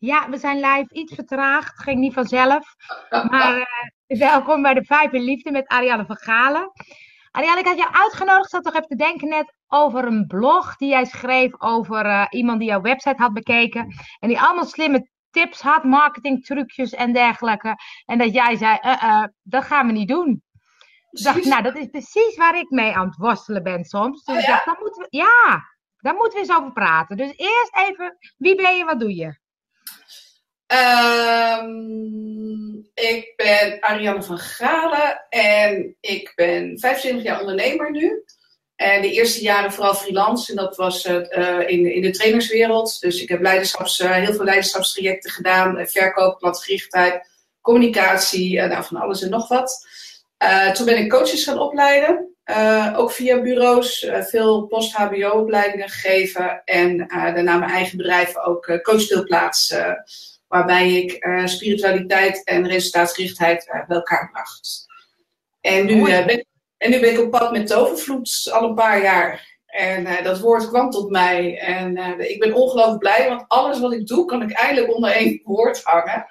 Ja, we zijn live iets vertraagd. Ging niet vanzelf. Maar uh, welkom bij de Vijf in Liefde met Ariane van Galen. Ariane, ik had jou uitgenodigd. zat toch even te denken net over een blog die jij schreef over uh, iemand die jouw website had bekeken. En die allemaal slimme tips had, marketingtrucjes en dergelijke. En dat jij zei, uh, dat gaan we niet doen. Ik dacht, nou, dat is precies waar ik mee aan het worstelen ben soms. Dus oh, ja? ik dacht, dan moeten we, ja, daar moeten we eens over praten. Dus eerst even, wie ben je, wat doe je? Um, ik ben Ariane van Galen en ik ben 25 jaar ondernemer nu. En de eerste jaren vooral freelance. En dat was uh, in, in de trainerswereld. Dus ik heb leiderschaps, uh, heel veel leiderschapstrajecten gedaan. Verkoop, klantgerichtheid, communicatie, nou, van alles en nog wat. toen ben ik coaches gaan opleiden. ook via bureaus. veel post-HBO-opleidingen gegeven. En daarna mijn eigen bedrijf ook coachdeelplaats waarbij ik uh, spiritualiteit en resultaatgerichtheid uh, bij elkaar bracht. En nu, uh, ben, en nu ben ik op pad met tovervloed al een paar jaar. En dat woord kwam tot mij. En ik ben ongelooflijk blij, want alles wat ik doe, kan ik eindelijk onder één woord hangen.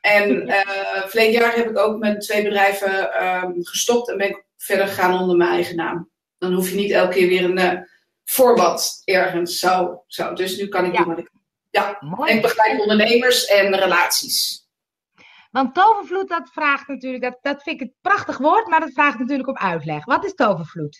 En verleden jaar heb ik ook met twee bedrijven um, gestopt en ben ik verder gegaan onder mijn eigen naam. Dan hoef je niet elke keer weer een voorbad ergens. Zo, zo. Dus nu kan ik ja. doen wat ik ja, Mooi. en ik begeleid ondernemers en relaties. Want tovervloed, dat vraagt natuurlijk, dat, dat vind ik het prachtig woord, maar dat vraagt natuurlijk om uitleg. Wat is tovervloed?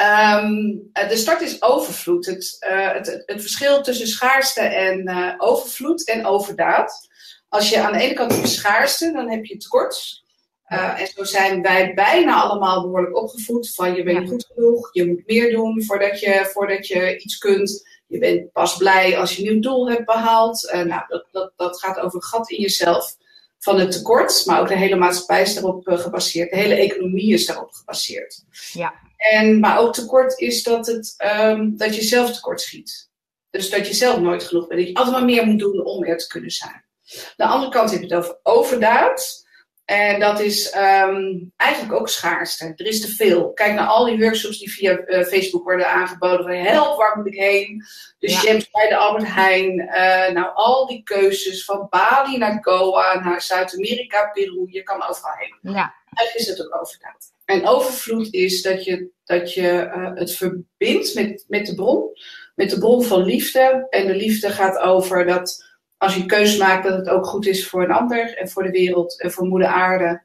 Um, de start is overvloed. Het, uh, het, het, verschil tussen schaarste en uh, overvloed en overdaad. Als je aan de ene kant hebt schaarste, dan heb je tekort. Uh, en zo zijn wij bijna allemaal behoorlijk opgevoed. Van je bent ja. goed genoeg, je moet meer doen voordat je, voordat je iets kunt. Je bent pas blij als je een nieuw doel hebt behaald. Uh, nou, dat, dat, dat gaat over een gat in jezelf van het tekort. Maar ook de hele maatschappij is daarop uh, gebaseerd. De hele economie is daarop gebaseerd. Ja. En, maar ook tekort is dat, het, um, dat je zelf tekort schiet. Dus dat je zelf nooit genoeg bent. Dat je altijd maar meer moet doen om er te kunnen zijn. Aan de andere kant heb je het over overdaad. En dat is um, eigenlijk ook schaarste. Er is te veel. Kijk naar al die workshops die via uh, Facebook worden aangeboden. Van help, waar moet ik heen? De ja. bij de Albert Heijn. Uh, nou, al die keuzes van Bali naar Goa, naar Zuid-Amerika, Peru. Je kan overal heen. Ja. Eigenlijk is het ook overdaad. En overvloed is dat je, dat je uh, het verbindt met, met de bron. Met de bron van liefde. En de liefde gaat over dat als je keuze maakt, dat het ook goed is voor een ander en voor de wereld en voor moeder aarde.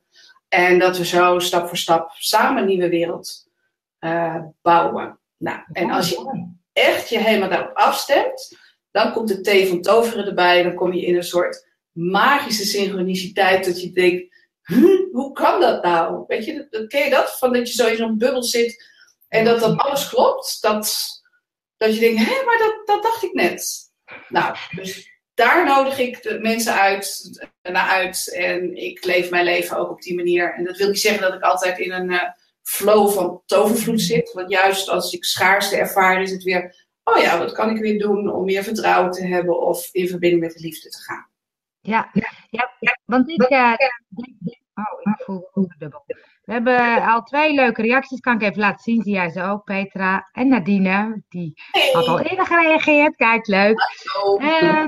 En dat we zo stap voor stap samen een nieuwe wereld uh, bouwen. Nou, en als je echt je helemaal daarop afstemt, dan komt de thee van toveren erbij. Dan kom je in een soort magische synchroniciteit dat je denkt, hm, hoe kan dat nou? Weet je, dat, ken je dat? Van dat je zo in zo'n bubbel zit en dat dan alles klopt. Dat, dat je denkt, hé, maar dat, dat dacht ik net. Nou, dus daar nodig ik de mensen uit, naar uit. En ik leef mijn leven ook op die manier. En dat wil niet zeggen dat ik altijd in een uh, flow van tovervloed zit. Want juist als ik schaarste ervaar, is het weer... Oh ja, wat kan ik weer doen om meer vertrouwen te hebben of in verbinding met de liefde te gaan. Ja, ja, ja want ik... Uh, oh, ik voel, voel dubbel. We hebben al twee leuke reacties. Kan ik even laten zien. Zie jij ze ook, Petra. En Nadine. Die hey. had al eerder gereageerd. Kijk, leuk. Uh,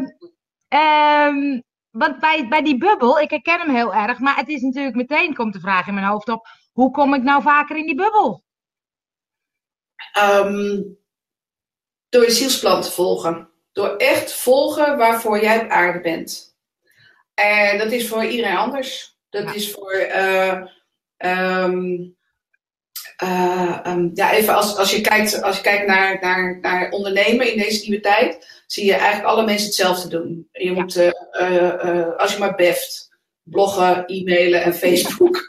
Um, want bij, bij die bubbel, ik herken hem heel erg, maar het is natuurlijk meteen komt de vraag in mijn hoofd op: hoe kom ik nou vaker in die bubbel? Um, door je zielsplan te volgen. Door echt volgen waarvoor jij op aarde bent. En dat is voor iedereen anders. Dat ja. is voor. Uh, um, uh, um, ja, even als, als je kijkt, als je kijkt naar, naar, naar ondernemen in deze nieuwe tijd, zie je eigenlijk alle mensen hetzelfde doen. Je ja. moet, uh, uh, als je maar beft, bloggen, e-mailen en Facebook.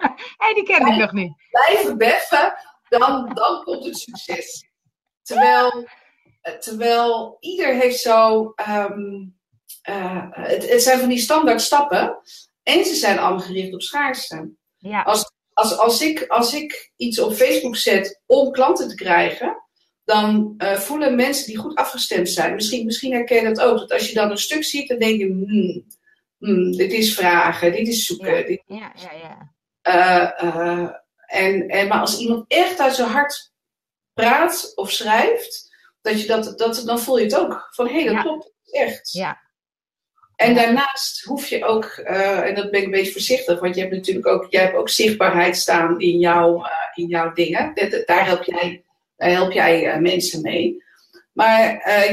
hey, die ken ik nog niet. Blijven beffen, dan, dan komt het succes. Terwijl, terwijl ieder heeft zo. Um, het, het zijn van die standaard stappen. En ze zijn allemaal gericht op schaarste. Ja. Als, als, als, ik, als ik iets op Facebook zet om klanten te krijgen, dan uh, voelen mensen die goed afgestemd zijn. Misschien, misschien herken je dat ook. Dat als je dan een stuk ziet, dan denk je, hmm, hmm, dit is vragen, dit is zoeken. Ja, dit, ja, ja. ja. Uh, uh, en, en, maar als iemand echt uit zijn hart praat of schrijft, dat je dat, dat, dan voel je het ook. Van hé, hey, dat ja. klopt. Echt. Ja. En daarnaast hoef je ook, eh, en dat ben ik een beetje voorzichtig, want je hebt natuurlijk ook, jij hebt ook zichtbaarheid staan in, jou, eh, in jouw dingen. daar help jij, daar help jij uh, mensen mee. Maar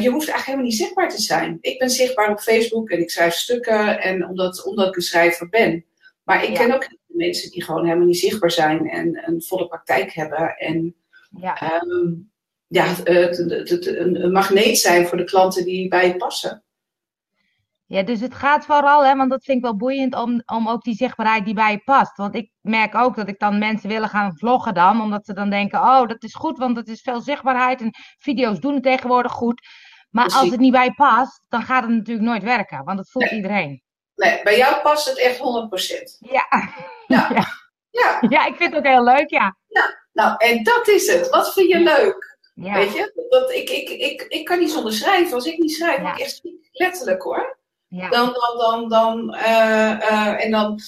je hoeft eigenlijk helemaal niet zichtbaar te zijn. Ik ben zichtbaar op Facebook en ik schrijf stukken en omdat, omdat ik een schrijver ben. Maar ik ken ook mensen die gewoon helemaal niet zichtbaar zijn en een volle praktijk hebben. En ja. Um, ja, het, het, een magneet zijn voor de klanten die bij je passen. Ja, dus het gaat vooral, hè, want dat vind ik wel boeiend, om, om ook die zichtbaarheid die bij je past. Want ik merk ook dat ik dan mensen willen gaan vloggen dan, omdat ze dan denken, oh, dat is goed, want het is veel zichtbaarheid en video's doen het tegenwoordig goed. Maar als het niet bij je past, dan gaat het natuurlijk nooit werken, want dat voelt iedereen. Nee, bij jou past het echt 100%. Ja. Ja. ja. ja. ja. ik vind het ook heel leuk, ja. Ja, nou, en dat is het. Wat vind je leuk? Weet je? Want ik, ik, ik, ik kan niet zonder schrijven. Als ik niet schrijf, ja. ik echt letterlijk hoor. Ja. Dan, dan, dan, dan, uh, uh, en dan,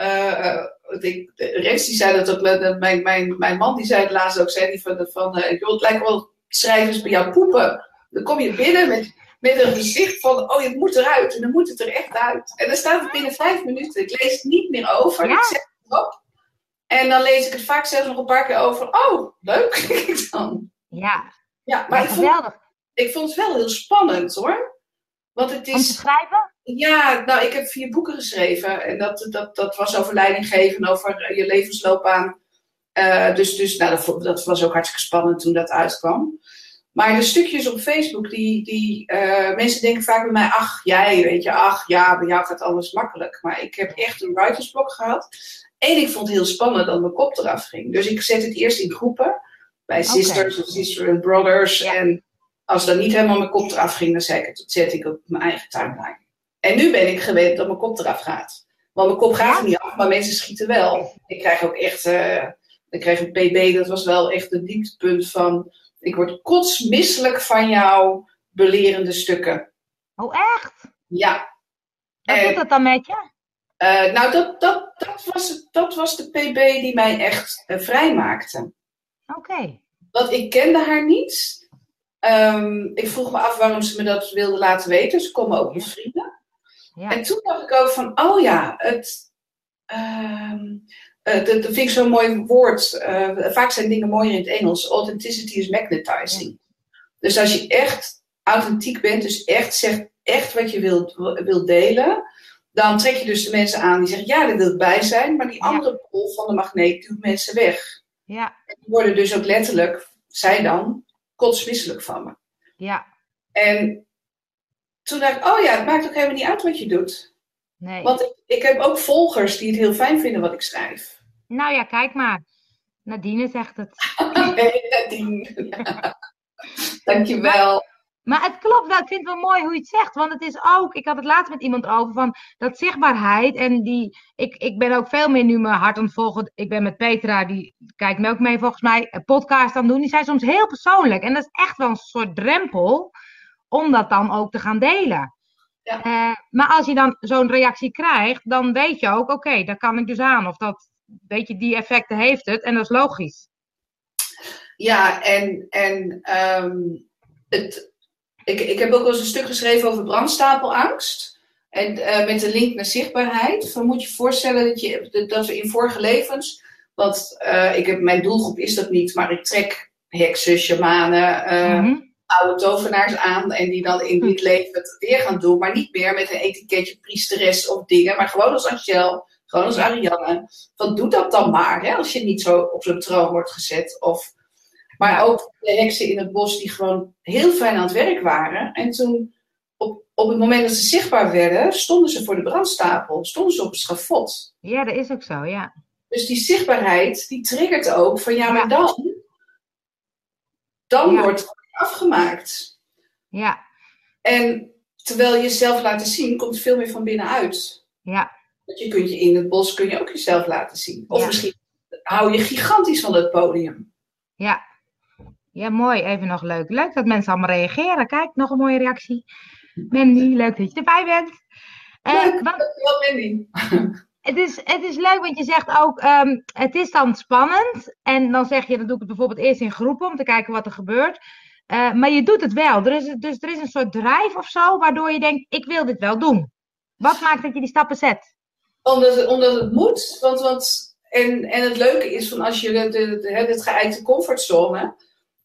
uh, ik, Rens die zei dat ook, dat mijn, mijn, mijn man die zei het laatst ook, zei die van, van joh, het lijkt wel schrijvers bij jou poepen. Dan kom je binnen met, met een gezicht van, oh, het moet eruit. En dan moet het er echt uit. En dan staat het binnen vijf minuten. Ik lees het niet meer over. Ja. Ik zet het op. En dan lees ik het vaak zelfs nog een paar keer over. Oh, leuk. dan. Ja. Ja, maar ik vond, ik vond het wel heel spannend hoor. Want het is, Om te schrijven? Ja, nou, ik heb vier boeken geschreven. En dat, dat, dat was over leiding geven, over je levensloopbaan. Uh, dus dus nou, dat, dat, was ook hartstikke spannend toen dat uitkwam. Maar de stukjes op Facebook, die, die uh, mensen denken vaak bij mij, ach jij, weet je, ach ja, bij jou gaat alles makkelijk. Maar ik heb echt een writersblok gehad. En ik vond het heel spannend dat mijn kop eraf ging. Dus ik zet het eerst in groepen. Bij sisters of sister and brothers. En als dan niet helemaal mijn kop eraf ging, dan zei ik het, zet ik op mijn eigen timeline. En nu ben ik gewend dat mijn kop eraf gaat. Want mijn kop gaat er niet af, maar mensen schieten wel. Ik krijg ook echt, uh, ik kreeg een PB, dat was wel echt het dieptepunt van, ik word kotsmisselijk van jouw belerende stukken. Oh echt? Ja. Wat en, doet dat dan met je? Uh, nou, dat, dat, dat, was, dat was de PB die mij echt uh, vrijmaakte. Oké. Want ik kende haar niet. Um, ik vroeg me af waarom ze me dat wilde laten weten. Ze komen ook als vrienden. Ja. En toen dacht ik ook van, oh ja, het, um, uh, dat, vind ik zo'n mooi woord. Uh, vaak zijn dingen mooier in het Engels. Authenticity is magnetizing. Dus als je echt authentiek bent, dus echt zegt echt wat je wilt, wilt delen, dan trek je dus de mensen aan die zeggen, ja, daar wil ik bij zijn, maar die andere pol van de magneet duwt mensen weg. Ja. En die worden dus ook letterlijk, zij dan, kotsmisselijk van me. Ja. En toen dacht ik, oh ja, het maakt ook helemaal niet uit wat je doet. Nee. Want ik, ik heb ook volgers die het heel fijn vinden wat ik schrijf. Nou ja, kijk maar. Nadine zegt het. nee, Nadine. Dankjewel. Maar het klopt wel. Ik vind het wel mooi hoe je het zegt. Want het is ook, ik had het laatst met iemand over, van dat zichtbaarheid. En die, ik, ik ben ook veel meer nu mijn hart aan het volgen. Ik ben met Petra, die kijkt me ook mee volgens mij, een podcast aan het doen. Die zijn soms heel persoonlijk. En dat is echt wel een soort drempel om dat dan ook te gaan delen. Ja. Uh, maar als je dan zo'n reactie krijgt, dan weet je ook, oké, okay, daar kan ik dus aan. Of dat, weet je, die effecten heeft het. En dat is logisch. Ja, en, en um, het, ik, ik heb ook wel eens een stuk geschreven over brandstapelangst. En uh, met de link naar zichtbaarheid. Van moet je voorstellen dat, je, dat we in vorige levens. Want uh, ik heb, mijn doelgroep is dat niet, maar ik trek heksen, shamanen, uh, mm -hmm. oude tovenaars aan. En die dan in dit leven het weer gaan doen. Maar niet meer met een etiketje priesteres of dingen. Maar gewoon als Angel, gewoon als Ariane. Van doe dat dan maar, hè, als je niet zo op zo'n troon wordt gezet. Of maar ook de heksen in het bos die gewoon heel fijn aan het werk waren. En toen, op, op het moment dat ze zichtbaar werden, stonden ze voor de brandstapel. Stonden ze op het schafot. Ja, dat is ook zo, ja. Dus die zichtbaarheid, die triggert ook van ja, maar dan, dan ja. wordt het afgemaakt. Ja. En terwijl je jezelf laten zien, komt veel meer van binnenuit. Ja. Want je kunt je in het bos kun je ook jezelf laten zien. Of ja. misschien hou je gigantisch van het podium. Ja, ja, mooi. Even nog leuk. Leuk dat mensen allemaal reageren. Kijk, nog een mooie reactie. Mandy, leuk dat je erbij bent. Uh, wat... Mandy. Het is, het is leuk, want je zegt ook, um, het is dan spannend. En dan zeg je, dan doe ik het bijvoorbeeld eerst in groepen om te kijken wat er gebeurt. Eh, maar je doet het wel. Er is, dus er is een soort drijf of zo, waardoor je denkt, ik wil dit wel doen. Wat maakt dat je die stappen zet? Omdat het, omdat het moet. Want, want, en, en het leuke is van als je de, de, de, het geëikte comfortzone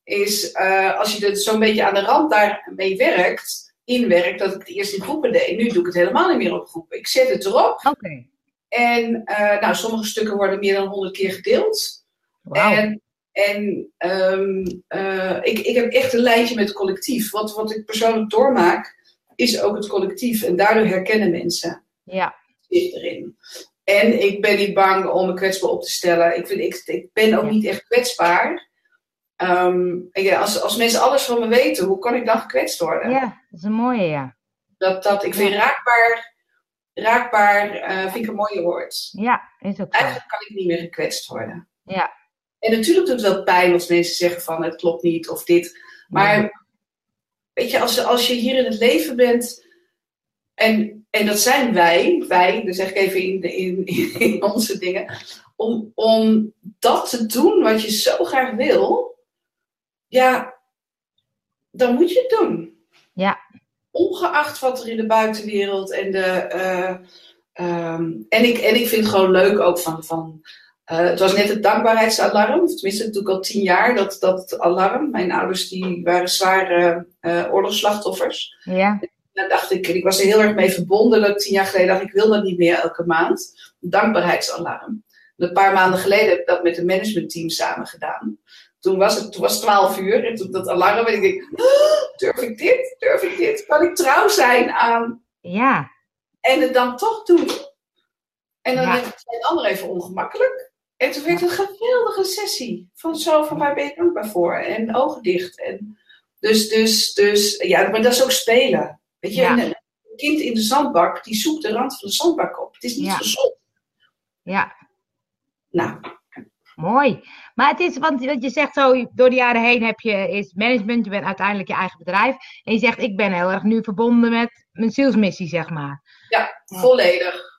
is, uh, als je zo'n beetje aan de rand daarmee werkt, inwerkt, dat ik het eerst in groepen deed. Nu doe ik het helemaal niet meer op groepen. Ik zet het erop. Oké. En uh, nou, sommige stukken worden meer dan honderd keer gedeeld. Wauw. En, en um, uh, ik, ik heb echt een lijntje met het collectief. Wat, wat ik persoonlijk doormaak, is ook het collectief. En daardoor herkennen mensen Ja. zich erin. En ik ben niet bang om me kwetsbaar op te stellen. Ik, vind, ik, ik ben ook niet echt kwetsbaar. Um, ja, als, als mensen alles van me weten, hoe kan ik dan gekwetst worden? ja, dat is een mooie, ja. Dat, dat, ik vind raakbaar, raakbaar uh, vind ik een mooie woord. Ja, is ook. Eigenlijk kan ik niet meer gekwetst worden. Ja. En natuurlijk doet het wel pijn als mensen zeggen van het klopt niet of dit. Maar Ja. weet je, als, als je hier in het leven bent en, en dat zijn wij, wij, dan zeg ik even in, in, in onze dingen, om, om dat te doen wat je zo graag wil, ja, dan moet je het doen. Ja. Ongeacht wat er in de buitenwereld en de. Uh, um, en, ik, en ik vind het gewoon leuk ook van. van uh, het was net het dankbaarheidsalarm, tenminste, dat doe ik al tien jaar, dat, dat alarm. Mijn ouders die waren zware uh, oorlogsslachtoffers. Ja. Dan dacht ik, ik was er heel erg mee verbonden. Dat tien jaar geleden dacht ik, ik wil dat niet meer elke maand. Dankbaarheidsalarm. En een paar maanden geleden heb ik dat met een managementteam samen gedaan. Toen was het, toen was het 12 uur en toen dat alarm en ik denk, oh, durf ik dit? Durf ik dit? Kan ik trouw zijn aan? Ja. En het dan toch doen. En dan Ja. werd het een ander even ongemakkelijk. En toen werd het een geweldige sessie. Van zo, van waar ben je dankbaar voor? En ogen dicht. En dus, dus, dus, ja, maar dat is ook spelen. Weet je, Ja. een kind in de zandbak, die zoekt de rand van de zandbak op. Het is niet Ja. gezond. Ja. Nou, Mooi. Maar het is, want wat je zegt zo, door de jaren heen heb je is management, je bent uiteindelijk je eigen bedrijf. En je zegt, ik ben heel erg nu verbonden met mijn salesmissie, zeg maar. ja, Ja. volledig.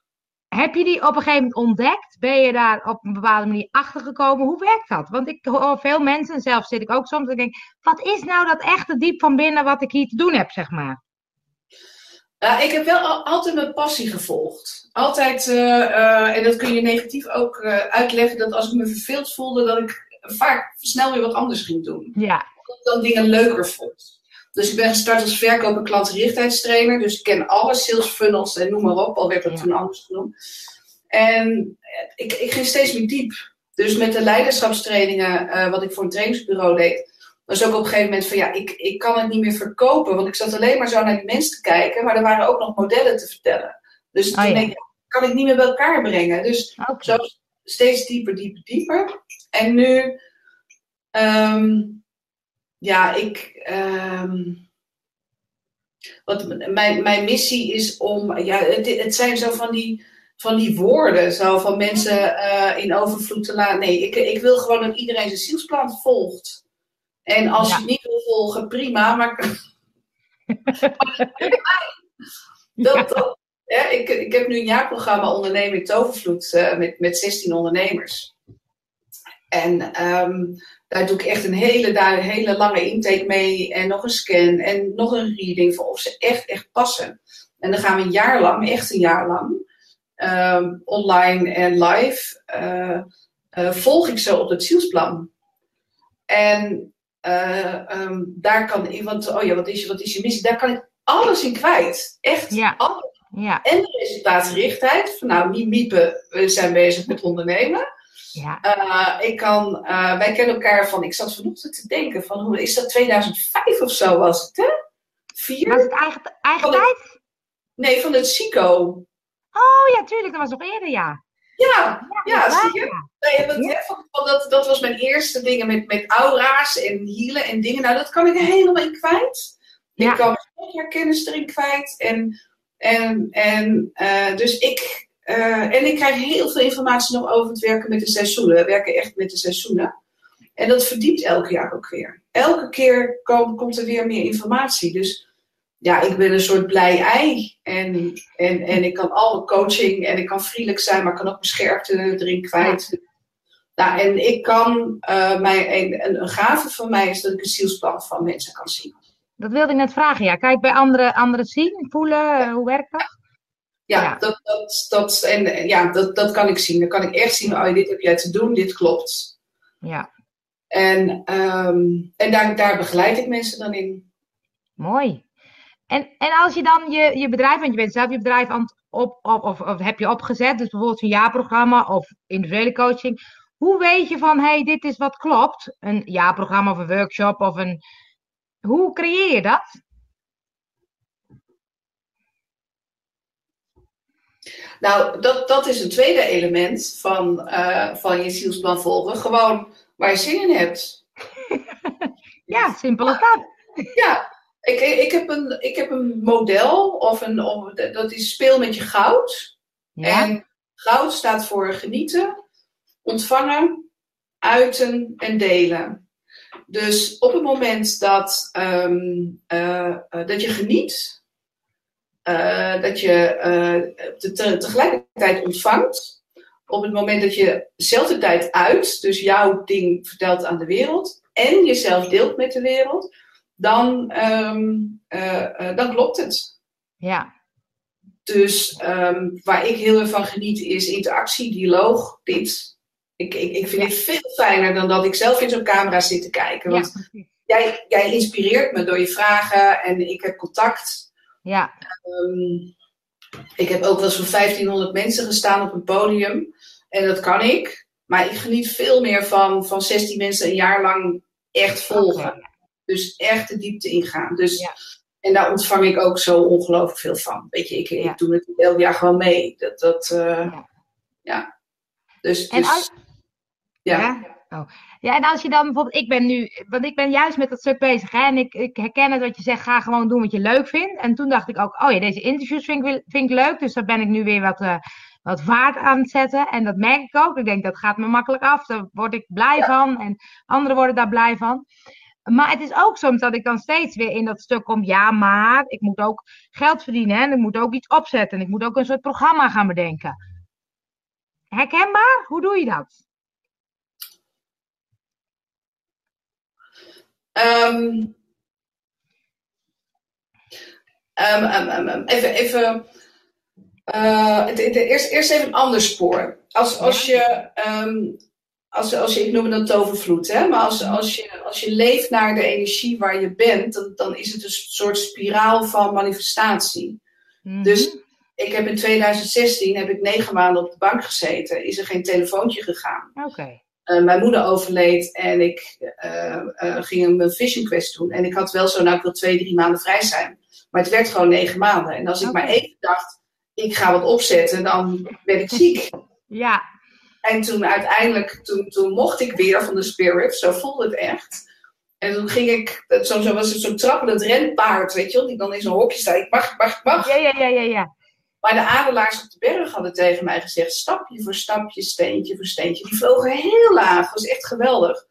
Heb je die op een gegeven moment ontdekt? Ben je daar op een bepaalde manier achter gekomen? Hoe werkt dat? Want ik hoor veel mensen, en zelf zit ik ook soms, en denk, wat is nou dat echte diep van binnen wat ik hier te doen heb, zeg maar? Ja, ik heb wel al- altijd mijn passie gevolgd. Altijd, eh, eh, en dat kun je negatief ook uitleggen, dat als ik me verveeld voelde, dat ik vaak snel weer wat anders ging doen. Ja, Dat ik dan dingen leuker vond. Dus ik ben gestart als verkoop- en klantgerichtheidstrainer. Dus ik ken alle sales funnels en noem maar op, al werd dat Ja. toen anders genoemd. En ik, ik ging steeds meer diep. Dus met de leiderschapstrainingen, wat ik voor een trainingsbureau deed, was ook op een gegeven moment van ja, ik, ik kan het niet meer verkopen. Want ik zat alleen maar zo naar die mensen te kijken, maar er waren ook nog modellen te vertellen. Dus toen Oh ja. denk ik, kan ik niet meer bij elkaar brengen. Dus zo steeds dieper, dieper, dieper. En nu, ehm, ja, ik. ehm, wat mijn, mijn missie is om. Ja, het, het zijn zo van die, van die woorden, zo van mensen eh, in overvloed te laten. Nee, ik, ik wil gewoon dat iedereen zijn zielsplan volgt. En als Ja. je niet wil volgen, prima, maar. dat, dat, ja, ik, ik heb nu een jaarprogramma Ondernemen in Tovervloed eh, met, met 16 ondernemers. En ehm, daar doe ik echt een hele, daar hele lange intake mee en nog een scan en nog een reading voor of ze echt, echt passen. En dan gaan we een jaar lang, echt een jaar lang, ehm, online en live, eh, eh, volg ik ze op het zielsplan. En eh, ehm, daar kan ik, want oh ja, wat is, je- wat is je missie? Daar kan ik alles in kwijt. Echt Ja. alles Ja, en de resultaatgerichtheid. Van nou, niet miepen, we zijn bezig met ondernemen. ja. Uh, ik kan, uh, wij kennen elkaar van, ik zat vanochtend te denken van, hoe is dat 2005 of zo was het, hè? Vier? Was het eigen, tijd? Nee, van het SICO. Oh ja, tuurlijk, dat was nog eerder, ja. Ja, ja, zie je? Nee, van, dat, dat was mijn eerste dingen met, met aura's en hielen en dingen. Nou, dat kan ik helemaal in kwijt. Ja. Ik kan mijn kennis erin kwijt. En, en, en uh, dus ik, uh, en ik krijg heel veel informatie nog over het werken met de seizoenen. We werken echt met de seizoenen. En dat verdiept elk jaar ook weer. Elke keer kom, komt er weer meer informatie. Dus ja, ik ben een soort blij ei. En, en, en ik kan alle coaching en ik kan vriendelijk zijn, maar ik kan ook mijn scherpte erin kwijt. Nou, en ik kan, uh, mij, een, een, gave van mij is dat ik een zielsplan van mensen kan zien. Dat wilde ik net vragen, ja. Kijk bij anderen andere zien, voelen, eh, hoe werkt dat? Ja, ja, Dat, dat, dat, en, ja dat, dat kan ik zien. Dan kan ik echt zien, oh, dit heb jij te doen, dit klopt. Ja. En, um, en daar, daar begeleid ik mensen dan in. Mooi. En, en als je dan je, je bedrijf, want je bent zelf je bedrijf aan het op, op, of, of heb je opgezet, dus bijvoorbeeld een jaarprogramma of individuele coaching. Hoe weet je van, hey, dit is wat klopt? Een jaarprogramma of een workshop of een... Hoe creëer je dat? Nou, dat, dat is een tweede element van, uh, van je zielsplan volgen. Gewoon waar je zin in hebt. ja, simpel als dat. Ja, ik, ik, heb een, ik heb een model, of een, of, dat is speel met je goud. Ja. En goud staat voor genieten, ontvangen, uiten en delen. Dus op het moment dat, um, uh, dat je geniet, uh, dat je uh, te, te, tegelijkertijd ontvangt, op het moment dat je dezelfde tijd uit, dus jouw ding vertelt aan de wereld en jezelf deelt met de wereld, dan, um, uh, dan klopt het. Ja. Dus um, waar ik heel erg van geniet is interactie, dialoog, dit. Ik, ik, ik vind ja. het veel fijner dan dat ik zelf in zo'n camera zit te kijken. Want ja. jij, jij inspireert me door je vragen en ik heb contact. Ja. Um, ik heb ook wel zo'n 1500 mensen gestaan op een podium. En dat kan ik. Maar ik geniet veel meer van, van 16 mensen een jaar lang echt volgen. Okay. Dus echt de diepte ingaan. Dus, ja. En daar ontvang ik ook zo ongelooflijk veel van. Weet je, ik, ja. ik doe het elk jaar gewoon mee. Dat, dat, uh, ja. ja. Dus, en dus als, ja. Oh. ja, en als je dan bijvoorbeeld, ik ben nu, want ik ben juist met dat stuk bezig. Hè, en ik, ik herken het wat je zegt, ga gewoon doen wat je leuk vindt. En toen dacht ik ook, oh ja, deze interviews vind ik, vind ik leuk. Dus daar ben ik nu weer wat, uh, wat vaart aan het zetten. En dat merk ik ook. Ik denk, dat gaat me makkelijk af. Daar word ik blij ja. van. En anderen worden daar blij van. Maar het is ook soms dat ik dan steeds weer in dat stuk kom. Ja, maar ik moet ook geld verdienen. En ik moet ook iets opzetten. En ik moet ook een soort programma gaan bedenken. Herkenbaar? Hoe doe je dat? Um, um, um, even, even uh, het, eerst, eerst even een ander spoor. Als, als je, als, als je, ik noem het tovervloed, hè? maar als, als, je, als je leeft naar de energie waar je bent, dan, dan is het een soort spiraal van manifestatie. Mhm. Dus ik heb in 2016 heb ik negen maanden op de bank gezeten, is er geen telefoontje gegaan. Oké. Uh, mijn moeder overleed en ik uh, uh, ging een vision quest doen. En ik had wel zo, nou ik wil twee, drie maanden vrij zijn. Maar het werd gewoon negen maanden. En als ik maar even dacht, ik ga wat opzetten, dan werd ik ziek. Ja, En toen uiteindelijk, toen, toen mocht ik weer van de spirit, zo voelde het echt. En toen ging ik, zo, zo was het zo'n trappelend renpaard, weet je wel, die dan in zo'n hokje staat. Ik mag, ik mag, ik mag. ja, ja, ja, ja. ja. Maar de adelaars op de berg hadden tegen mij gezegd, stapje voor stapje, steentje voor steentje. Die vlogen heel laag, dat was echt geweldig.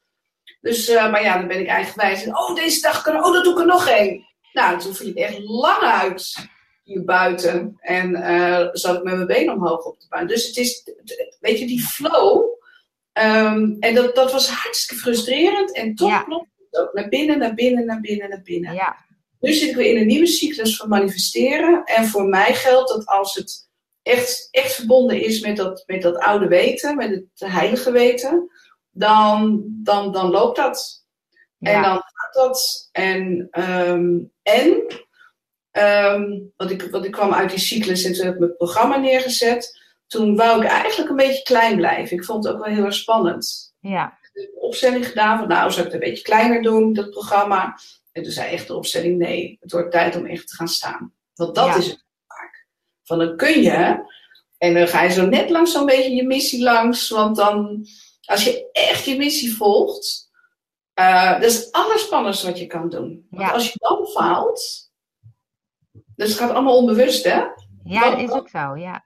Dus, uh, maar ja, dan ben ik eigenwijs. En, oh, deze dag kan, oh, dat doe ik er nog één. Nou, toen viel ik echt lang uit hier buiten. En uh, zat ik met mijn been omhoog op de baan. Dus het is, weet je, die flow. Um, en dat, dat was hartstikke frustrerend. En toch Ja. klopt het ook. Naar binnen, naar binnen, naar binnen, naar binnen. ja. Nu zit ik weer in een nieuwe cyclus van manifesteren. En voor mij geldt dat als het echt, echt verbonden is met dat, met dat oude weten, met het heilige weten, dan, dan, dan loopt dat. En dan gaat dat. En, um, en um, want, ik, want ik kwam uit die cyclus en toen heb ik mijn programma neergezet. Toen wou ik eigenlijk een beetje klein blijven. Ik vond het ook wel heel erg spannend. ja. Ik heb een opstelling gedaan van nou, zou ik het een beetje kleiner doen, dat programma. En toen zei echt de opstelling, nee, het wordt tijd om echt te gaan staan. Want dat Ja. is het vaak. Van dan kun je, en dan ga je zo net langs zo'n beetje je missie langs. Want dan, als je echt je missie volgt, uh, dat is het allerspannendste wat je kan doen. Want Ja. als je dan faalt, dus het gaat allemaal onbewust hè. Ja, dat is ook zo, ja.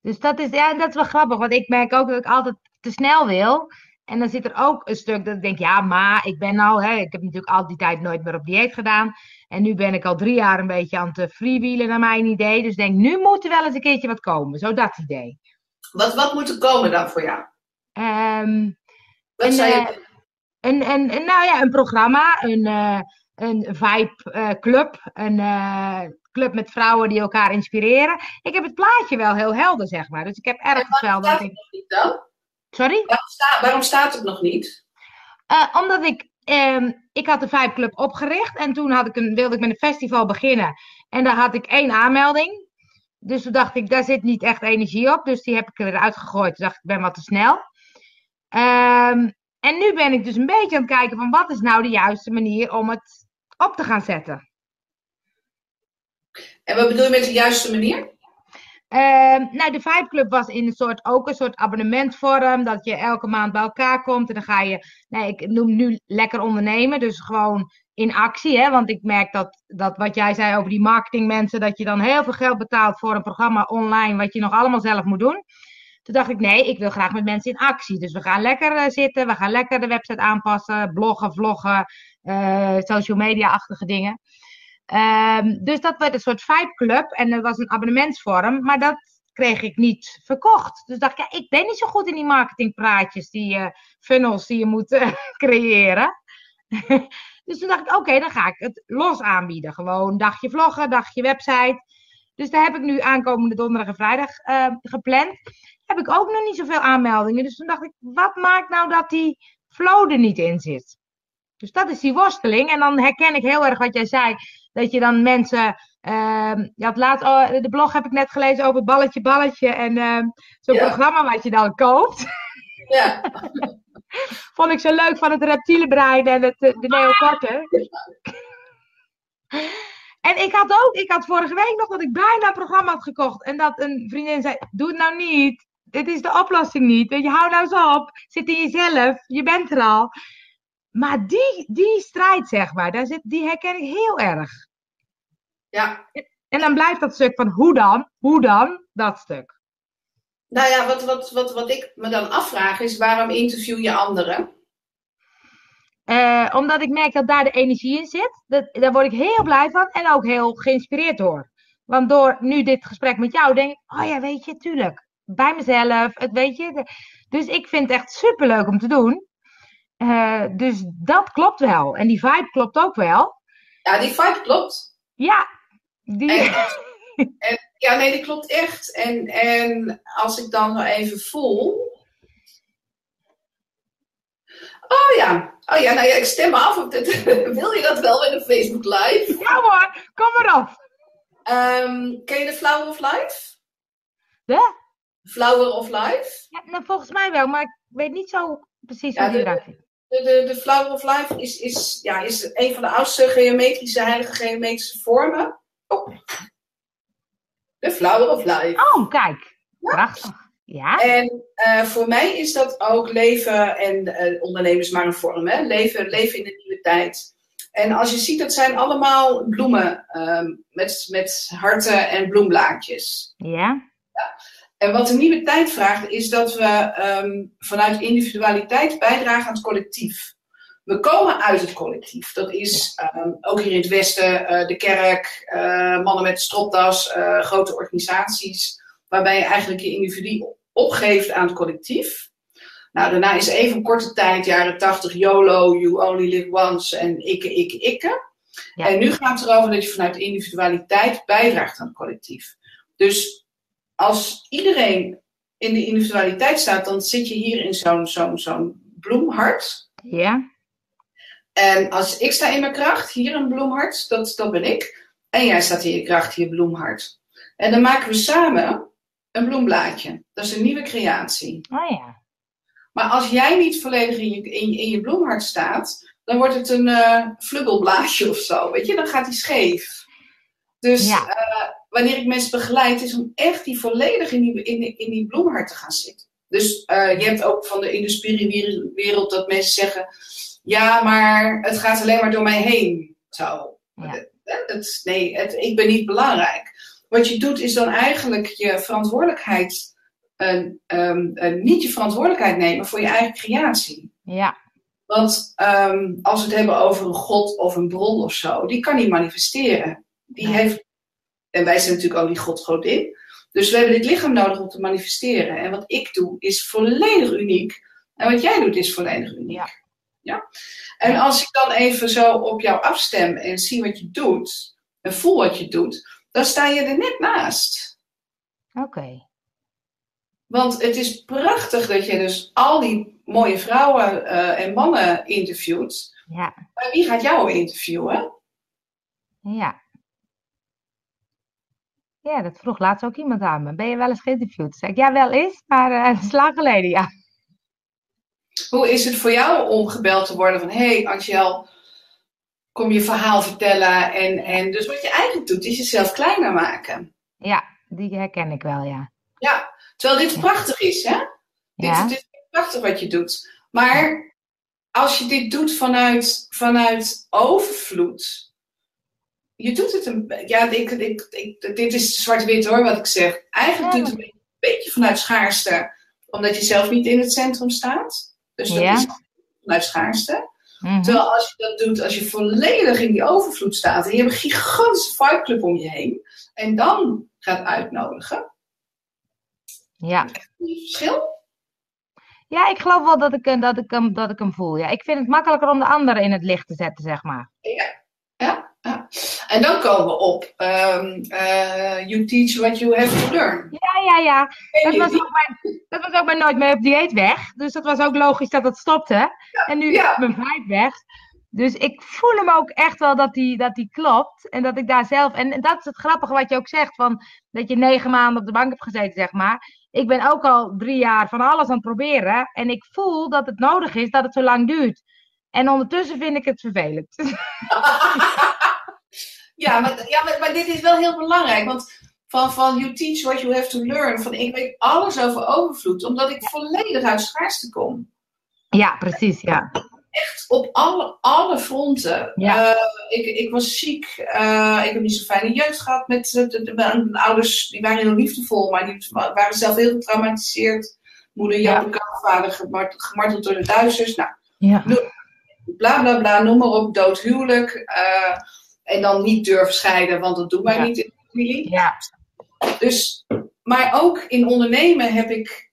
Dus dat is, ja, dat is wel grappig, want ik merk ook dat ik altijd te snel wil. En dan zit er ook een stuk dat ik denk, ja, maar ik ben al, hè, ik heb natuurlijk al die tijd nooit meer op dieet gedaan. En nu ben ik al drie jaar een beetje aan het freewheelen naar mijn idee. Dus ik denk, nu moet er wel eens een keertje wat komen. Zo dat idee. Wat, wat moet er komen dan voor jou? Ehm, Wat En, zou je eh, een, een, een- nou ja, een programma, een, eh een vibe eh, club, een eh, club met vrouwen die elkaar inspireren. Ik heb het plaatje wel heel helder, zeg maar. Dus ik heb ergens wel dat staat ik... het nog niet dan? Sorry? Waarom, sta- waarom staat het nog niet? Eh, omdat ik, ehm, ik had de Vibe Club opgericht en toen had ik een, wilde ik met een festival beginnen. En daar had ik één aanmelding. Dus toen dacht ik, daar zit niet echt energie op. Dus die heb ik eruit gegooid. Toen dacht ik, ik ben wat te snel. Ehm, en nu ben ik dus een beetje aan het kijken van wat is nou de juiste manier om het op te gaan zetten. En wat bedoel je met de juiste manier? Ehm, nou, de Vibe Club was in een soort, ook een soort abonnementvorm. Dat je elke maand bij elkaar komt. En dan ga je, nee, ik noem nu lekker ondernemen. Dus gewoon in actie. Hè? Want ik merk dat, dat wat jij zei over die marketingmensen. Dat je dan heel veel geld betaalt voor een programma online. Wat je nog allemaal zelf moet doen. Toen dacht ik, nee, ik wil graag met mensen in actie. Dus we gaan lekker eh, zitten. We gaan lekker de website aanpassen. Bloggen, vloggen. Eh, social media-achtige dingen. Ehm, dus dat werd een soort Vibe Club en dat was een abonnementsvorm, maar dat kreeg ik niet verkocht. Dus dacht ik, ja, ik ben niet zo goed in die marketingpraatjes, die eh, funnels die je moet eh, creëren. dus toen dacht ik, oké, dan ga ik het los aanbieden. Gewoon dagje vloggen, dagje website. Dus daar heb ik nu aankomende donderdag en vrijdag eh, gepland. Heb ik ook nog niet zoveel aanmeldingen. Dus toen dacht ik, wat maakt nou dat die flow er niet in zit? Dus dat is die worsteling. En dan herken ik heel erg wat jij zei. Dat je dan mensen. ehm je had laatst, oh, de blog heb ik net gelezen over balletje, balletje. En ehm, zo'n Ja. programma wat je dan koopt. Ja, Vond ik zo leuk van het reptiele brein en het, eh, de neocorten. En ik had ook, ik had vorige week nog dat ik bijna een programma had gekocht. En dat een vriendin zei: Doe het nou niet. Dit is de oplossing niet. Weet je, hou nou eens op. Zit in jezelf. Je bent er al. Maar die, die strijd, zeg maar, daar zit, die herken ik heel erg. ja. En dan blijft dat stuk van hoe dan? Hoe dan? Dat stuk. Nou ja, wat, wat, wat, wat ik me dan afvraag is, waarom interview je anderen? Eh, omdat ik merk dat daar de energie in zit. Dat, daar word ik heel blij van en ook heel geïnspireerd door. Want door nu dit gesprek met jou denk ik, oh ja, weet je, tuurlijk. Bij mezelf, het weet je. de- Dus ik vind het echt superleuk om te doen. Eh, dus dat klopt wel. En die vibe klopt ook wel. Ja, die vibe klopt. Ja, die, En, en, ja, nee, die klopt echt. En, en als ik dan nog even voel. Oh ja, oh ja, nou ja, ik stem me af op dit. Wil je dat wel in een Facebook Live? ja hoor, kom erop. Ehm, ken je de Flower of Life? De? Flower of Life? Ja, nou, volgens mij wel, maar ik weet niet zo precies Ja, hoe die eruit ziet. De, de, de Flower of Life is, is, ja, is een van de oudste geometrische, heilige geometrische vormen. Oh. De Flower of Life. Oh, kijk. Prachtig. Ja? En eh, voor mij is dat ook leven, en eh ondernemen is maar een vorm, hè? Leven, leven in de nieuwe tijd. En als je ziet, dat zijn allemaal bloemen ehm, met, met harten en bloemblaadjes. Ja? En wat de nieuwe tijd vraagt, is dat we ehm, vanuit individualiteit bijdragen aan het collectief. We komen uit het collectief. Dat is ehm, ook hier in het Westen eh, de kerk, eh, mannen met stropdas, eh, grote organisaties, waarbij je eigenlijk je individu opgeeft aan het collectief. Nou, daarna is even een korte tijd, jaren 80, YOLO, You Only Live Once en ikke, ikke, ikke. Ja. En nu gaat het erover dat je vanuit individualiteit bijdraagt aan het collectief. Dus als iedereen in de individualiteit staat, dan zit je hier in zo'n zo'n zo'n bloemhart. Ja? En als ik sta in mijn kracht, hier een bloemhart, dat, dat ben ik. En jij staat in je kracht, hier bloemhart. En dan maken we samen een bloemblaadje. Dat is een nieuwe creatie. Oh ja. Maar als jij niet volledig in je, in, in je bloemhart staat, dan wordt het een eh vluggelblaadje of zo. Weet je, dan gaat die scheef. Dus Ja. eh, wanneer ik mensen begeleid, is om echt die volledig in die, in, die- in die bloemhart te gaan zitten. Dus eh, je hebt ook van de industriewereld dat mensen zeggen: ja, maar het gaat alleen maar door mij heen. Zo. Ja. Eh, Het, nee, het, ik ben niet belangrijk. Wat je doet is dan eigenlijk je verantwoordelijkheid, eh, ehm, eh, niet je verantwoordelijkheid nemen voor je eigen creatie. Ja. Want ehm, als we het hebben over een god of een bron of zo, die kan niet manifesteren. Die heeft, en wij zijn natuurlijk ook die god godin, Dus we hebben dit lichaam nodig om te manifesteren. En wat ik doe is volledig uniek. En wat jij doet is volledig uniek. Ja. ja? En als ik dan even zo op jou afstem en zie wat je doet, en voel wat je doet, dan sta je er net naast. Oké. Want het is prachtig dat je dus al die mooie vrouwen eh, en mannen interviewt. Ja. Maar wie gaat jou interviewen? Ja. Ja, dat vroeg laatst ook iemand aan me. Ben je wel eens geïnterviewd? Zei ik, ja, wel eens, maar uh, het is lang geleden, ja. Hoe is het voor jou om gebeld te worden van... Hé, hey, Angel, kom je verhaal vertellen. En, en dus wat je eigenlijk doet, is jezelf kleiner maken. Ja, die herken ik wel, ja. Ja, terwijl dit prachtig is, hè? Ja. Dit, dit is prachtig wat je doet. Maar als je dit doet vanuit, vanuit overvloed... Je doet het een... Ja, ik, ik, ik, dit is zwart-wit hoor, wat ik zeg. Eigenlijk Ja. doet het een beetje vanuit schaarste. Omdat je zelf niet in het centrum staat. Dus dat Ja. is vanuit schaarste. Mhm. Terwijl als je dat doet, als je volledig in die overvloed staat en je hebt een gigantische vibe club om je heen en dan gaat uitnodigen, Ja. verschil? ja, ik geloof wel dat ik, eh, dat, ik hem, dat ik hem voel. Ja. Ik vind het makkelijker om de anderen in het licht te zetten, zeg maar. Ja, ja. En dan komen we op ehm, eh, you teach what you have to learn. Ja, ja, ja. Dat was, ook mijn, dat was ook mijn Nooit meer op dieet weg. Dus dat was ook logisch dat het stopte. en nu ja. is mijn vibe weg. Dus ik voel hem ook echt wel dat die, dat die klopt. En dat ik daar zelf... En, en dat is het grappige wat je ook zegt. Van, dat je negen maanden op de bank hebt gezeten, zeg maar. Ik ben ook al drie jaar van alles aan het proberen. En ik voel dat het nodig is dat het zo lang duurt. En ondertussen vind ik het vervelend. Ja, maar, ja maar, maar dit is wel heel belangrijk, want van, van you teach what you have to learn, van ik weet alles over overvloed, omdat ik volledig uit schaarste kom. ja, precies, ja. echt op alle, alle fronten. Ja. Eh, ik, ik was ziek. eh, ik heb niet zo'n fijne jeugd gehad met de, de- de- mijn ouders. Die waren heel liefdevol, maar die wa- waren zelf heel getraumatiseerd. Moeder ja. vader gemart- gemarteld door de Duitsers. Nou, Ja, bla bla bla, noem maar op, dood huwelijk. En dan niet durven scheiden, want dat doen wij Ja. niet in de familie. ja, Dus, maar ook in ondernemen heb ik,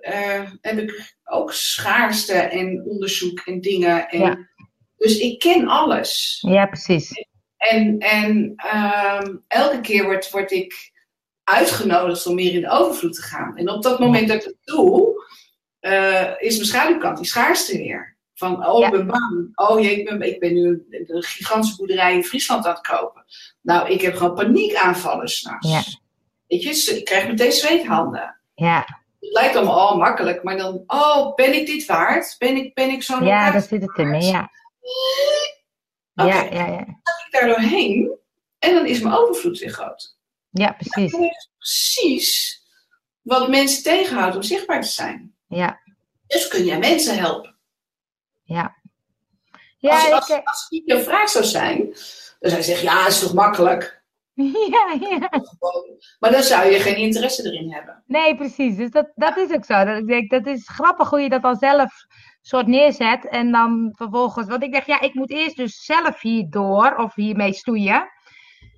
eh, heb ik ook schaarste en onderzoek en dingen. En, Ja. Dus ik ken alles. ja precies. En, en ehm, elke keer word, word ik uitgenodigd om meer in de overvloed te gaan. En op dat moment dat ik het doe, eh, is mijn schaduwkant, die schaarste weer. Van, oh, Ja. ik ben bang. Oh jee, ik ben, ik ben nu een, gigantische boerderij in Friesland aan het kopen. Nou, ik heb gewoon paniekaanvallen s'nachts. Ja. Weet je, ik krijg meteen zweethanden. Ja, Het lijkt allemaal oh, makkelijk, maar dan, oh, ben ik dit waard? Ben ik, ben ik zo'n ja daar zit het in. Ja, ja, ja, ja. ik daar doorheen en dan is mijn overvloed weer groot. ja, precies. Dat is precies wat mensen tegenhoudt om zichtbaar te zijn. Ja, Dus kun jij mensen helpen. Ja. als, Ja, als, ik, eh, als niet jouw vraag zou zijn, dan zou je zeggen, ja, is toch makkelijk. ja, ja. Maar dan zou je geen interesse erin hebben. Nee, precies. Dus dat, dat is ook zo. Dat ik denk, dat is grappig hoe je dat dan zelf soort neerzet. En dan vervolgens, want ik dacht, ja, ik moet eerst dus zelf hierdoor of hiermee stoeien.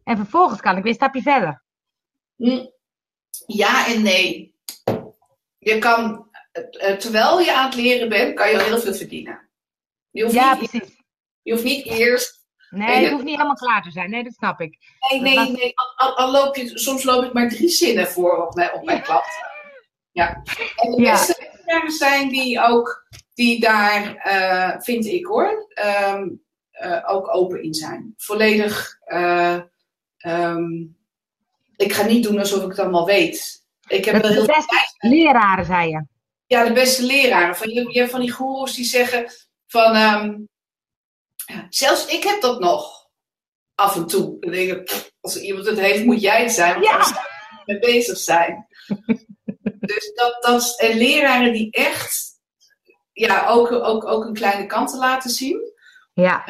En vervolgens kan ik weer een stapje verder. Hm. Ja en nee. Je kan, eh, terwijl je aan het leren bent, kan je al heel veel verdienen. Je hoeft, Ja, niet, precies. je hoeft niet eerst Nee, het hoeft niet helemaal klaar te zijn. Nee, dat snap ik. Nee, nee, was- nee. Al, loop je, soms loop ik maar drie zinnen voor op mijn, op mijn klap. Ja. En de Ja. beste leraren zijn die ook, die daar, eh, vind ik hoor, ehm, eh, ook open in zijn. Volledig, eh, ehm, ik ga niet doen alsof ik het allemaal weet. Ik heb Dat wel is heel de beste leraren, zei je. ja, de beste leraren. Van, je, je hebt van die goeroes die zeggen van... ehm, zelfs ik heb dat nog. Af en toe. Dan denk ik, als iemand het heeft, moet jij het zijn. Want Ja. anders mee bezig zijn. dus dat, dat is- en leraren die echt... Ja, ook, ook, ook een kleine kant te laten zien. Ja,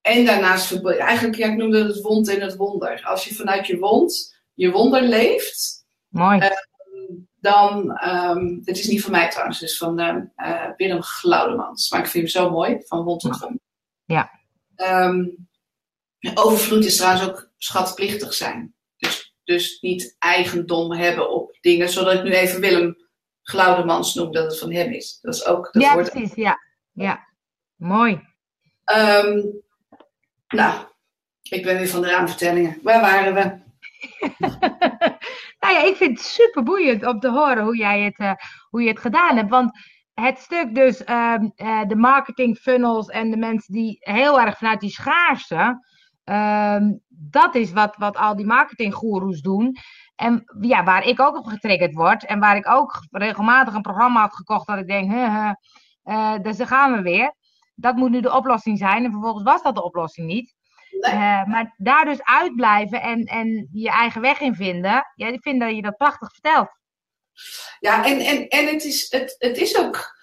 En daarnaast, eigenlijk, ja, ik noemde het wond en het wonder. Als je vanuit je wond je wonder leeft, mooi. Eh, dan, het is niet van mij trouwens, het is van ehm, eh, Willem Glaudemans. Maar ik vind hem zo mooi, van Wond tot. Ja. Ehm, overvloed is trouwens ook schatplichtig zijn. Dus dus niet eigendom hebben op dingen, zodat ik nu even Willem Glaudemans noem dat het van hem is. Dat is ook. Dat ja, precies. Ja, ja. mooi. Ehm, nou, ik ben weer van de raamvertellingen. Waar waren we? nou ja, ik vind het super boeiend om te horen hoe jij het, uh, hoe je het gedaan hebt. Want het stuk dus um, uh, de marketing funnels en de mensen die heel erg vanuit die schaarste, um, dat is wat, wat al die marketinggoeroes doen. En ja, waar ik ook op getriggerd word en waar ik ook regelmatig een programma had gekocht dat ik denk, uh, daar gaan we weer. Dat moet nu de oplossing zijn. En vervolgens was dat de oplossing niet. Uh, maar daar dus uitblijven en, en je eigen weg in vinden. Ja, ik vind dat je dat prachtig vertelt. Ja, en, en, en het, is, het, het is ook.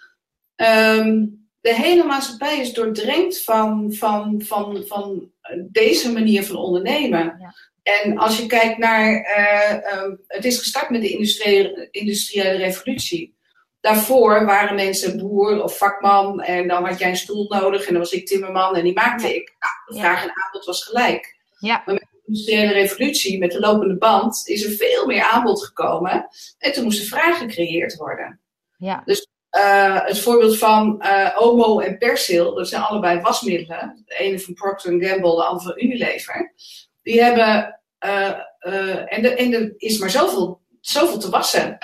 Um, de hele maatschappij is doordrenkt van, van, van, van deze manier van ondernemen. Ja. En als je kijkt naar. Uh, um, het is gestart met de industriële, industriële revolutie. Daarvoor waren mensen boer of vakman en dan had jij een stoel nodig en dan was ik timmerman en die maakte ik. Nou, de vraag ja. en aanbod was gelijk. Ja. Maar met de industriële revolutie, met de lopende band, is er veel meer aanbod gekomen en toen moesten vragen gecreëerd worden. Ja. Dus uh, het voorbeeld van uh, Omo en Persil, dat zijn allebei wasmiddelen. De ene van Procter Gamble, de andere van Unilever. Die hebben, uh, en, de, en er is maar zoveel, zoveel te wassen.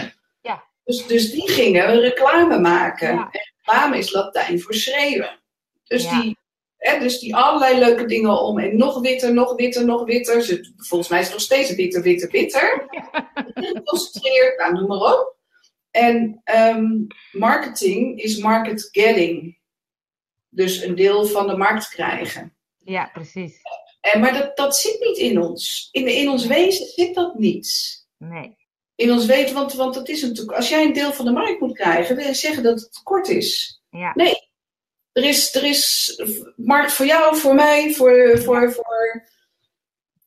Dus, dus die gingen reclame maken. Ja. En reclame is Latijn voor schreeuwen. Dus, Ja. die, hè, dus die allerlei leuke dingen om. En nog witter, nog witter, nog witter. Ze, volgens mij is het nog steeds witter, witter, witter. Geconcentreerd, nou, noem maar op. En ehm, marketing is market getting. Dus een deel van de markt krijgen. Ja, precies. En, maar dat, dat zit niet in ons. In, in ons wezen zit dat niet Nee. In ons weten, want, want het is natuurlijk, als jij een deel van de markt moet krijgen, wil je zeggen dat het tekort is. Ja. Nee, er is, er is markt voor jou, voor mij, voor, voor, voor,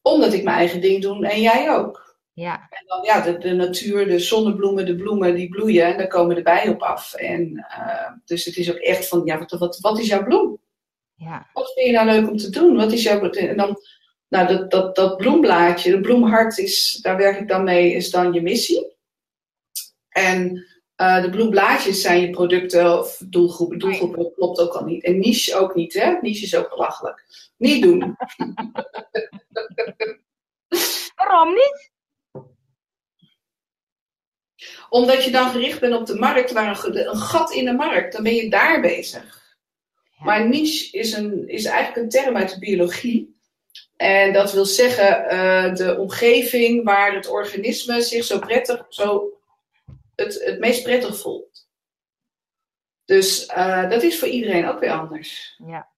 omdat ik mijn eigen ding doe en jij ook. Ja. En dan, ja, de, de natuur, de zonnebloemen, de bloemen, die bloeien en daar komen de bijen op af. En, uh, dus het is ook echt van, ja, wat, wat, wat is jouw bloem? Ja. Wat vind je nou leuk om te doen? Wat is jouw, en dan, nou, dat, dat, dat bloemblaadje, de bloemhart, is, daar werk ik dan mee, is dan je missie. En uh, de bloemblaadjes zijn je producten of doelgroepen. Doelgroepen klopt ook al niet. En niche ook niet, hè? Niche is ook belachelijk. Niet doen. Waarom niet? Omdat je dan gericht bent op de markt, waar een, een gat in de markt, dan ben je daar bezig. Ja. Maar niche is, een, is eigenlijk een term uit de biologie. En dat wil zeggen uh, de omgeving waar het organisme zich zo prettig, zo het, het meest prettig voelt. Dus uh, dat is voor iedereen ook weer anders. Ja.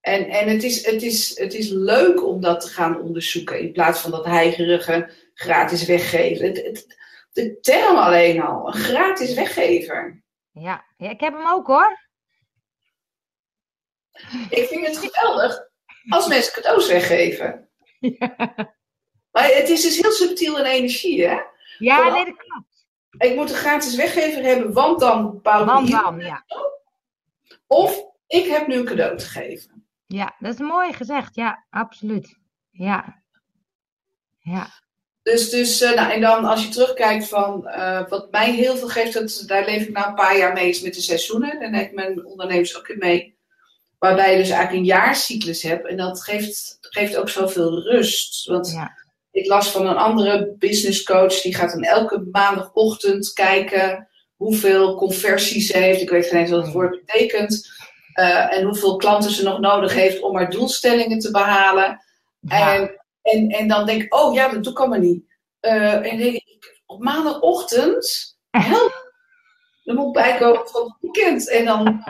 En, en het, is, het, is, het is leuk om dat te gaan onderzoeken in plaats van dat heigerige gratis weggeven. Het, het, de term alleen al, een gratis weggever. Ja. ja, ik heb hem ook hoor. Ik vind het geweldig als mensen cadeaus weggeven. Ja. Maar het is dus heel subtiel in energie, hè? Ja, Vooral, nee, dat klopt. Ik moet een gratis weggever hebben, want dan bepaalde Want dan, ja. Of ik heb nu een cadeau te geven. Ja, dat is mooi gezegd. Ja, absoluut. Ja. Ja. Dus, dus uh, nou, en dan als je terugkijkt van uh, wat mij heel veel geeft, dat, daar leef ik nou een paar jaar mee, is met de seizoenen. Neem ik mijn ondernemers ook in mee. Waarbij je dus eigenlijk een jaarcyclus hebt. En dat geeft, geeft ook zoveel rust. Want ja. ik las van een andere business coach. Die gaat dan elke maandagochtend kijken hoeveel conversies ze heeft. Ik weet geen eens wat het woord betekent. Uh, en hoeveel klanten ze nog nodig heeft om haar doelstellingen te behalen. Ja. En, en, en dan denk ik, oh ja, dat doe ik allemaal niet. Uh, en denk ik, op maandagochtend, help. Dan moet ik bijkomen van het weekend. En dan...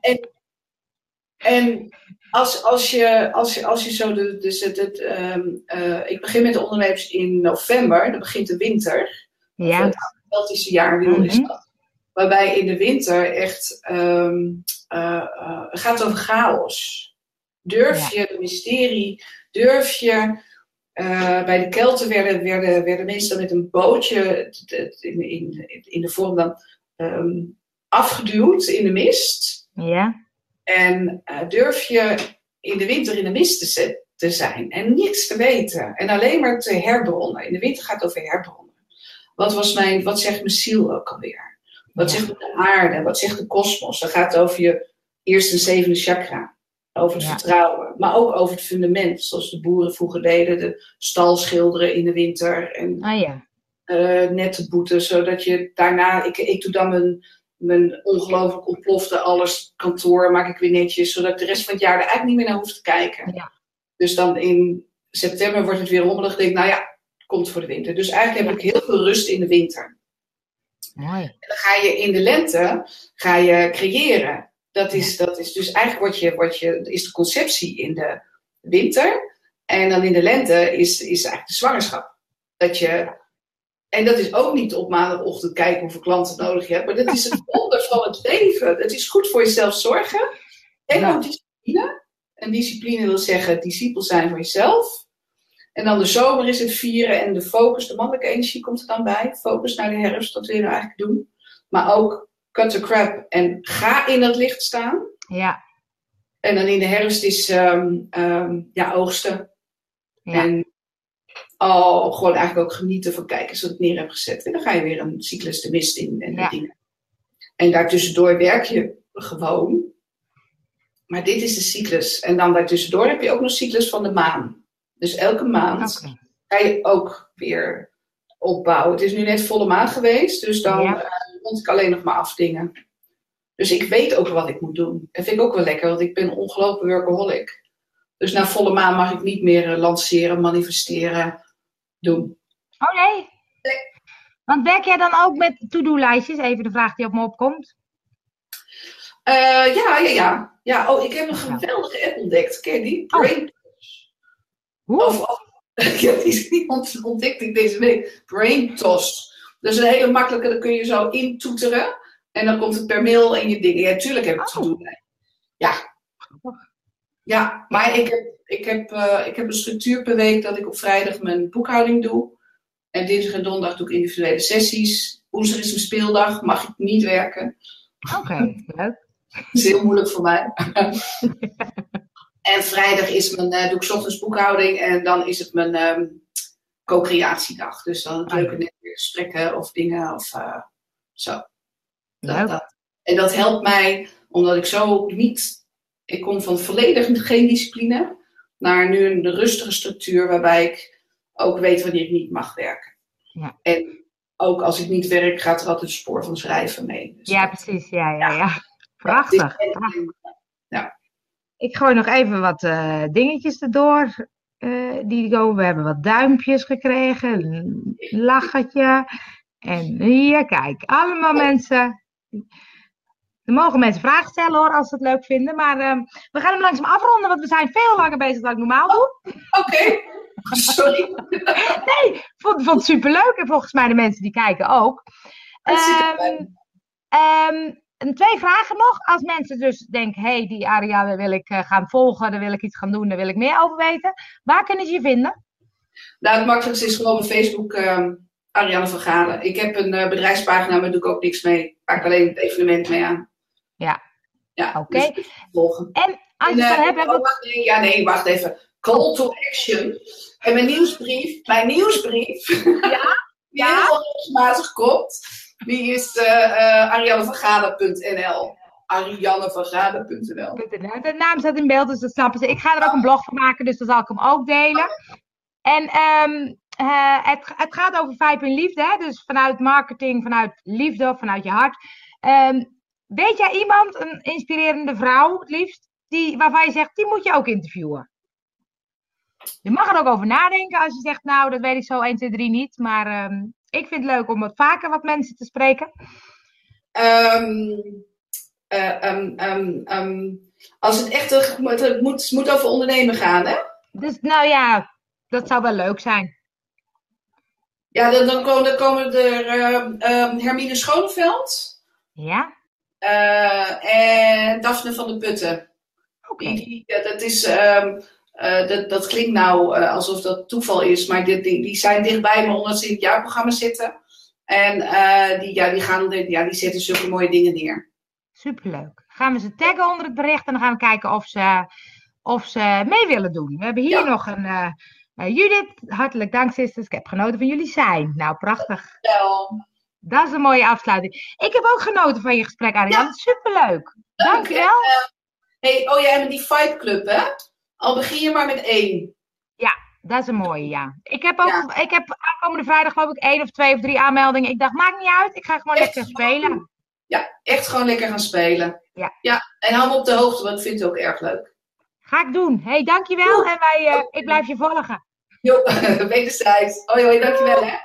En, en als, als, je, als, je, als je zo, de, dus het, het, um, uh, ik begin met de ondernemers in november, dan begint de winter. Ja. Het Celtische jaarwiel mm -hmm. is dat. Waarbij in de winter echt, um, uh, uh, het gaat over chaos. Durf ja. je de mysterie, durf je, bij de Kelten werden, werden, werden meestal met een bootje in, in, in de vorm dan um, afgeduwd in de mist. Ja. En uh, durf je in de winter in de mist te, zijn en niets te weten en alleen maar te herbronnen. In de winter gaat het over herbronnen. Wat, was mijn, wat zegt mijn ziel ook alweer? Wat zegt de aarde? Wat zegt de kosmos? Dan gaat het over je eerste en zevende chakra. Over het vertrouwen. Maar ook over het fundament. Zoals de boeren vroeger deden. De stal schilderen in de winter. En ah, ja. uh, nette boeten. Zodat je daarna... Ik, ik doe dan mijn, mijn ongelooflijk ontplofte alles kantoor. Maak ik weer netjes. Zodat ik de rest van het jaar er eigenlijk niet meer naar hoef te kijken. Ja. Dus dan in september wordt het weer rommelig. Ik denk nou ja, komt voor de winter. Dus eigenlijk heb ik heel veel rust in de winter. Mooi. En dan ga je in de lente ga je creëren. Dat is, dat is dus eigenlijk wat je, wat je, is de conceptie in de winter. En dan in de lente is, is eigenlijk de zwangerschap. Dat je, en dat is ook niet op maandagochtend kijken hoeveel klanten nodig je hebt. Maar dat is het wonder van het leven. Het is goed voor jezelf zorgen. En Ja. ook discipline. En discipline wil zeggen discipel zijn voor jezelf. En dan de zomer is het vieren en de focus, de mannelijke energie komt er dan bij. Focus naar de herfst, dat wil je nou eigenlijk doen. Maar ook cut the crap en ga in dat licht staan. Ja. En dan in de herfst is ehm, ehm, ja, oogsten. Ja. En oh, gewoon eigenlijk ook genieten van kijken eens wat ik neer heb gezet. En dan ga je weer een cyclus de mist in en Ja. dingen. En daartussendoor werk je gewoon. Maar dit is de cyclus. En dan daartussendoor heb je ook nog cyclus van de maan. Dus elke maand ga je ook weer opbouwen. Het is nu net volle maan geweest, dus dan Ja. eh, rond ik alleen nog maar af dingen. Dus ik weet ook wat ik moet doen. Dat vind ik ook wel lekker, want ik ben ongelopen workaholic. Dus na volle maan mag ik niet meer eh, lanceren, manifesteren, doen. Oh nee. Want werk jij dan ook met to-do-lijstjes? Even de vraag die op me opkomt. Eh, ja, ja, ja. Ja, oh, ik heb een geweldige app ontdekt. Ken je die? Oh. Brain Hoe? Of, of, ja, die is niet ont- ontdekte ik deze week. Brain Toss. Dat is een hele makkelijke, dan kun je zo intoeteren. En dan komt het per mail in je dingen. Ja, tuurlijk heb ik het Oh. Ja. Ja, maar ik heb, ik, heb, eh, ik heb een structuur per week dat ik op vrijdag mijn boekhouding doe. En dinsdag en donderdag doe ik individuele sessies. Woensdag is mijn speeldag, mag ik niet werken. Oké, leuk. Dat is heel moeilijk voor mij. en vrijdag is mijn, eh, doe ik ochtends boekhouding en dan is het mijn ehm, co-creatiedag. Dus dan het Ah, leuke netwerkgesprekken of dingen of eh, zo. Dat, Leuk. dat. En dat helpt mij omdat ik zo niet. Ik kom van volledig geen discipline naar nu een rustige structuur waarbij ik ook weet wanneer ik niet mag werken. Ja. En ook als ik niet werk, gaat er altijd een spoor van schrijven mee. Dus Ja, precies. Ja, ja, ja. Prachtig. prachtig. Ik gooi nog even wat eh, dingetjes erdoor. eh, die komen. We hebben wat duimpjes gekregen. Een lachertje. En hier, kijk. Allemaal mensen. Er mogen mensen vragen stellen hoor, als ze het leuk vinden. Maar eh, we gaan hem langzaam afronden, want we zijn veel langer bezig dan ik normaal doe. Oké, sorry. Nee, ik vond, vond het superleuk. En volgens mij de mensen die kijken ook. Ehm, ehm, en twee vragen nog. Als mensen dus denken, hé, hey, die Ariane wil ik eh, gaan volgen, daar wil ik iets gaan doen, daar wil ik meer over weten. Waar kunnen ze je vinden? Nou, het makkelijkste is gewoon mijn Facebook, ehm, Ariane van Galen. Ik heb een eh, bedrijfspagina, maar daar doe ik ook niks mee. Maak ik alleen het evenement mee aan. Ja. Ja, Oké. dus. En als je En, het eh, hebben oh, wacht, nee, ja, nee, wacht even. Call to action. En mijn nieuwsbrief, mijn nieuwsbrief, die Ja? heel regelmatig komt, die is ariannevangalen.nl. Ariannevangalen.nl. De naam staat in beeld, dus dat snappen ze. Ik ga er ook een blog van maken, dus dan zal ik hem ook delen. En ehm, eh, het, het gaat over vijf in liefde, hè? dus vanuit marketing, vanuit liefde, vanuit je hart. Ehm, weet jij iemand, een inspirerende vrouw het liefst, die, waarvan je zegt, die moet je ook interviewen? Je mag er ook over nadenken als je zegt, nou, dat weet ik zo 1, 2, 3 niet. Maar ehm, ik vind het leuk om wat vaker wat mensen te spreken. Ehm, als het echt het moet, het moet over ondernemen gaan, hè? Dus nou ja, dat zou wel leuk zijn. Ja, dan, dan komen, dan komen er Hermine Schoneveld Ja? Eh, en Daphne van de Putten. Oké. Ja, dat, is, ehm, eh, dat, dat klinkt nou eh, alsof dat toeval is, maar die, die, die zijn dichtbij me omdat ze in het jaarprogramma zitten. En eh, die, ja, die, gaan, ja, die zetten zulke mooie dingen neer. Superleuk. Gaan we ze taggen onder het bericht en dan gaan we kijken of ze of ze mee willen doen. We hebben hier Ja. nog een eh, eh, Judith. Hartelijk dank, sisters. Ik heb genoten van jullie zijn. Nou, prachtig. Wel. Dat is een mooie afsluiting. Ik heb ook genoten van je gesprek, Ariane. Superleuk. Dankjewel. Hey, oh ja, en die Fight Club, hè? Al begin je maar met één. Dat is een mooie, ja. Ik heb ook, ik heb aankomende vrijdag geloof ik één of twee of drie aanmeldingen. Ik dacht, maakt niet uit. Ik ga gewoon Echt? lekker spelen. Ja, echt gewoon lekker gaan spelen. Ja. ja. En hou me op de hoogte, want ik vind het ook erg leuk. Ga ik doen. hey, dankjewel. En wij, eh, ik blijf je volgen. Jo, wederzijds. Hoi, hoi, dankjewel hè.